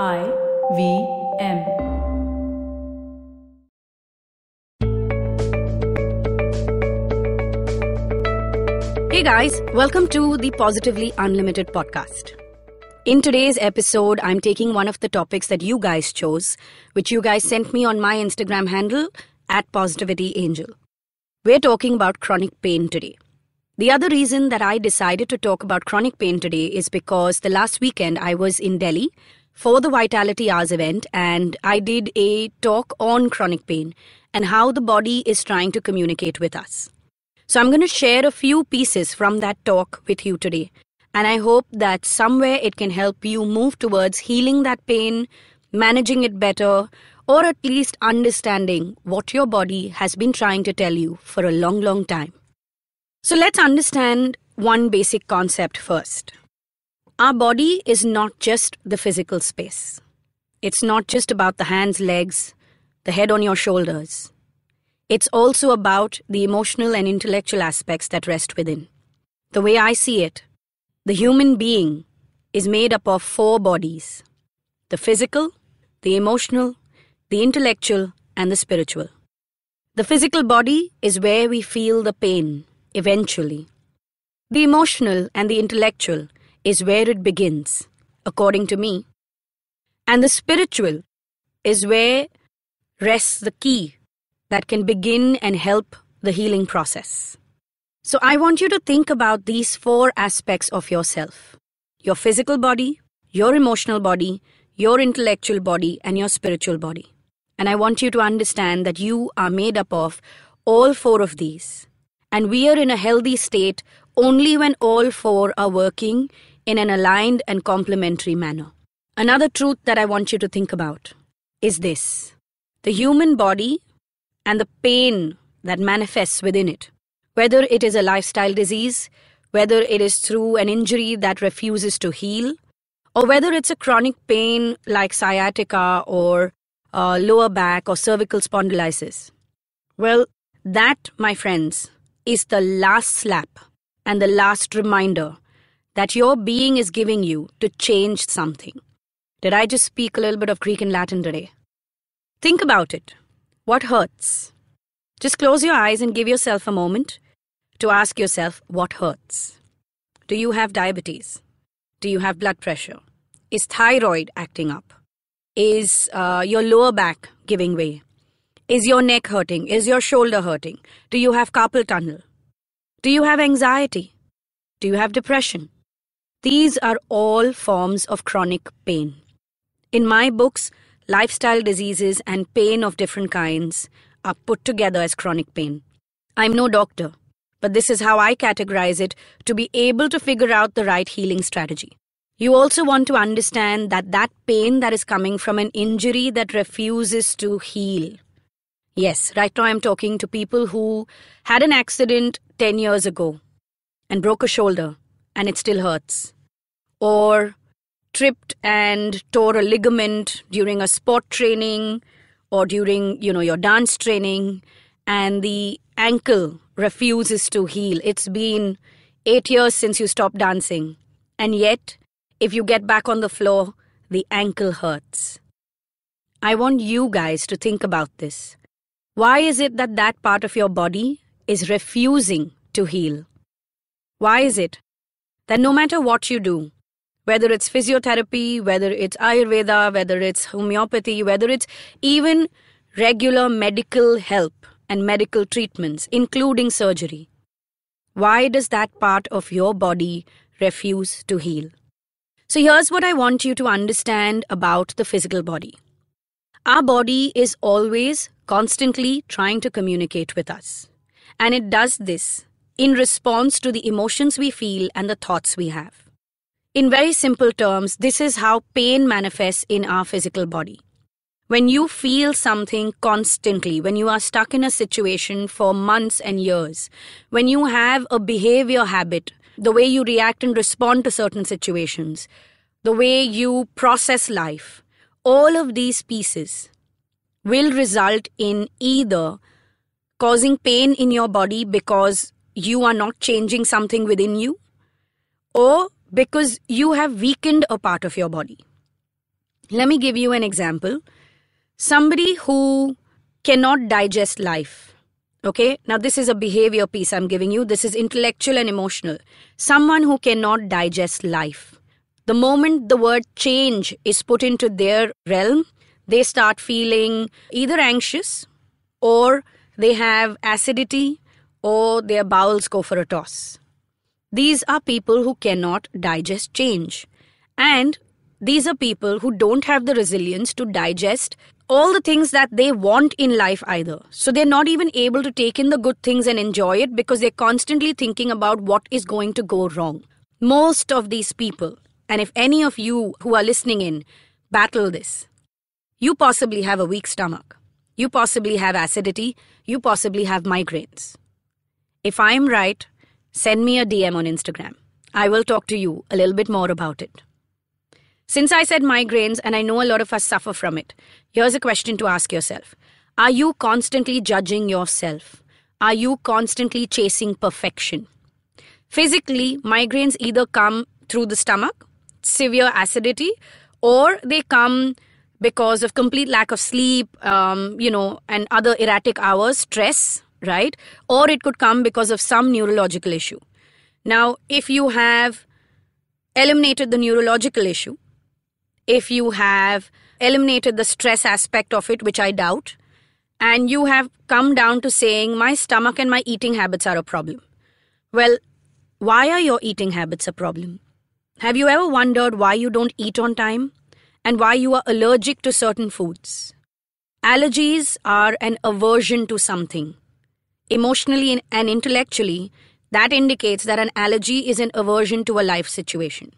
I V M. Hey guys, welcome to the Positively Unlimited podcast. In today's episode, I'm taking one of the topics that you guys chose, which you guys sent me on my Instagram handle at Positivity Angel. We're talking about chronic pain today. The other reason that I decided to talk about chronic pain today is because the last weekend I was in Delhi for the Vitality Hours event and I did a talk on chronic pain and how the body is trying to communicate with us. So I'm going to share a few pieces from that talk with you today. And I hope that somewhere it can help you move towards healing that pain, managing it better, or at least understanding what your body has been trying to tell you for a long, long time. So let's understand one basic concept first. Our body is not just the physical space. It's not just about the hands, legs, the head on your shoulders. It's also about the emotional and intellectual aspects that rest within. The way I see it, the human being is made up of four bodies the physical, the emotional, the intellectual, and the spiritual. The physical body is where we feel the pain, eventually. The emotional and the intellectual is where it begins, according to me. And the spiritual is where rests the key that can begin and help the healing process. So I want you to think about these four aspects of yourself your physical body, your emotional body, your intellectual body, and your spiritual body. And I want you to understand that you are made up of all four of these. And we are in a healthy state only when all four are working in an aligned and complementary manner. Another truth that I want you to think about is this the human body and the pain that manifests within it, whether it is a lifestyle disease, whether it is through an injury that refuses to heal, or whether it's a chronic pain like sciatica or uh, lower back or cervical spondylitis. Well, that, my friends, is the last slap and the last reminder that your being is giving you to change something. Did I just speak a little bit of Greek and Latin today? Think about it. What hurts? Just close your eyes and give yourself a moment to ask yourself what hurts. Do you have diabetes? Do you have blood pressure? Is thyroid acting up? Is uh, your lower back giving way? Is your neck hurting? Is your shoulder hurting? Do you have carpal tunnel? Do you have anxiety? Do you have depression? These are all forms of chronic pain. In my books, lifestyle diseases and pain of different kinds are put together as chronic pain. I'm no doctor, but this is how I categorize it to be able to figure out the right healing strategy. You also want to understand that that pain that is coming from an injury that refuses to heal. Yes, right now I'm talking to people who had an accident 10 years ago and broke a shoulder and it still hurts. Or tripped and tore a ligament during a sport training or during, you know, your dance training and the ankle refuses to heal. It's been 8 years since you stopped dancing. And yet, if you get back on the floor, the ankle hurts. I want you guys to think about this. Why is it that that part of your body is refusing to heal? Why is it that no matter what you do, whether it's physiotherapy, whether it's Ayurveda, whether it's homeopathy, whether it's even regular medical help and medical treatments, including surgery, why does that part of your body refuse to heal? So, here's what I want you to understand about the physical body. Our body is always constantly trying to communicate with us. And it does this in response to the emotions we feel and the thoughts we have. In very simple terms, this is how pain manifests in our physical body. When you feel something constantly, when you are stuck in a situation for months and years, when you have a behavior habit, the way you react and respond to certain situations, the way you process life, all of these pieces will result in either causing pain in your body because you are not changing something within you, or because you have weakened a part of your body. Let me give you an example. Somebody who cannot digest life. Okay, now this is a behavior piece I'm giving you. This is intellectual and emotional. Someone who cannot digest life. The moment the word change is put into their realm, they start feeling either anxious or they have acidity or their bowels go for a toss. These are people who cannot digest change. And these are people who don't have the resilience to digest all the things that they want in life either. So they're not even able to take in the good things and enjoy it because they're constantly thinking about what is going to go wrong. Most of these people, and if any of you who are listening in battle this, you possibly have a weak stomach. You possibly have acidity. You possibly have migraines. If I'm right, send me a DM on Instagram. I will talk to you a little bit more about it. Since I said migraines, and I know a lot of us suffer from it, here's a question to ask yourself Are you constantly judging yourself? Are you constantly chasing perfection? Physically, migraines either come through the stomach, severe acidity, or they come because of complete lack of sleep, um, you know, and other erratic hours, stress, right? Or it could come because of some neurological issue. Now, if you have eliminated the neurological issue, if you have eliminated the stress aspect of it, which I doubt, and you have come down to saying, my stomach and my eating habits are a problem. Well, why are your eating habits a problem? Have you ever wondered why you don't eat on time and why you are allergic to certain foods? Allergies are an aversion to something. Emotionally and intellectually, that indicates that an allergy is an aversion to a life situation.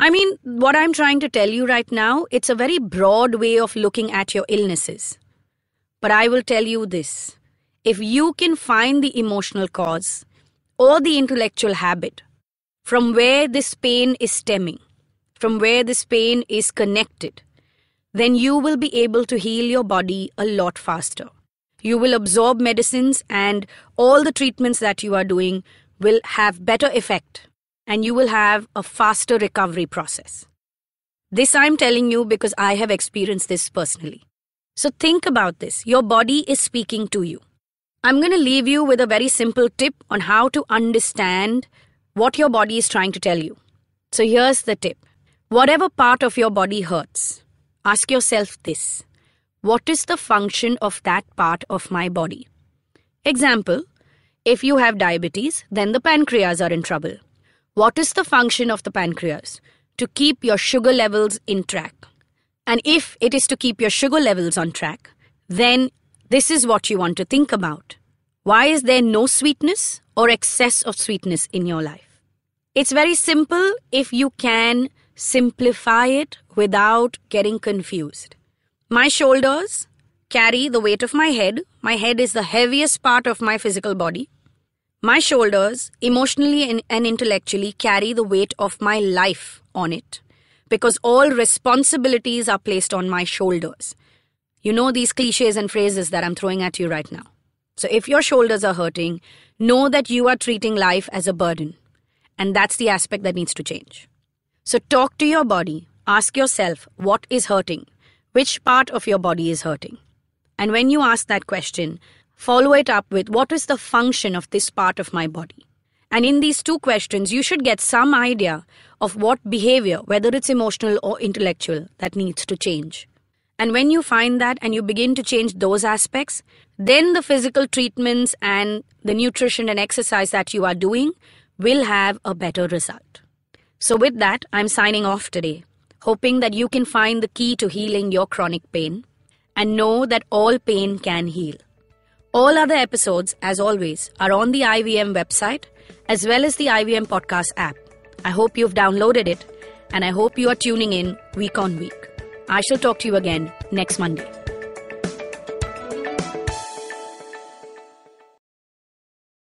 I mean, what I'm trying to tell you right now, it's a very broad way of looking at your illnesses. But I will tell you this if you can find the emotional cause or the intellectual habit from where this pain is stemming, from where this pain is connected, then you will be able to heal your body a lot faster. You will absorb medicines, and all the treatments that you are doing will have better effect and you will have a faster recovery process. This I'm telling you because I have experienced this personally. So think about this. Your body is speaking to you. I'm going to leave you with a very simple tip on how to understand what your body is trying to tell you. So here's the tip. Whatever part of your body hurts, ask yourself this. What is the function of that part of my body? Example, if you have diabetes, then the pancreas are in trouble. What is the function of the pancreas? To keep your sugar levels in track. And if it is to keep your sugar levels on track, then this is what you want to think about. Why is there no sweetness or excess of sweetness in your life? It's very simple if you can simplify it without getting confused. My shoulders carry the weight of my head. My head is the heaviest part of my physical body. My shoulders, emotionally and, intellectually, carry the weight of my life on it because all responsibilities are placed on my shoulders. You know these cliches and phrases that I'm throwing at you right now. So if your shoulders are hurting, know that you are treating life as a burden. And that's the aspect that needs to change. So talk to your body. Ask yourself what is hurting? Which part of your body is hurting? And when you ask that question, Follow it up with what is the function of this part of my body? And in these two questions, you should get some idea of what behavior, whether it's emotional or intellectual, that needs to change. And when you find that and you begin to change those aspects, then the physical treatments and the nutrition and exercise that you are doing will have a better result. So, with that, I'm signing off today, hoping that you can find the key to healing your chronic pain and know that all pain can heal. All other episodes, as always, are on the IVM website as well as the IVM podcast app. I hope you've downloaded it and I hope you are tuning in week on week. I shall talk to you again next Monday.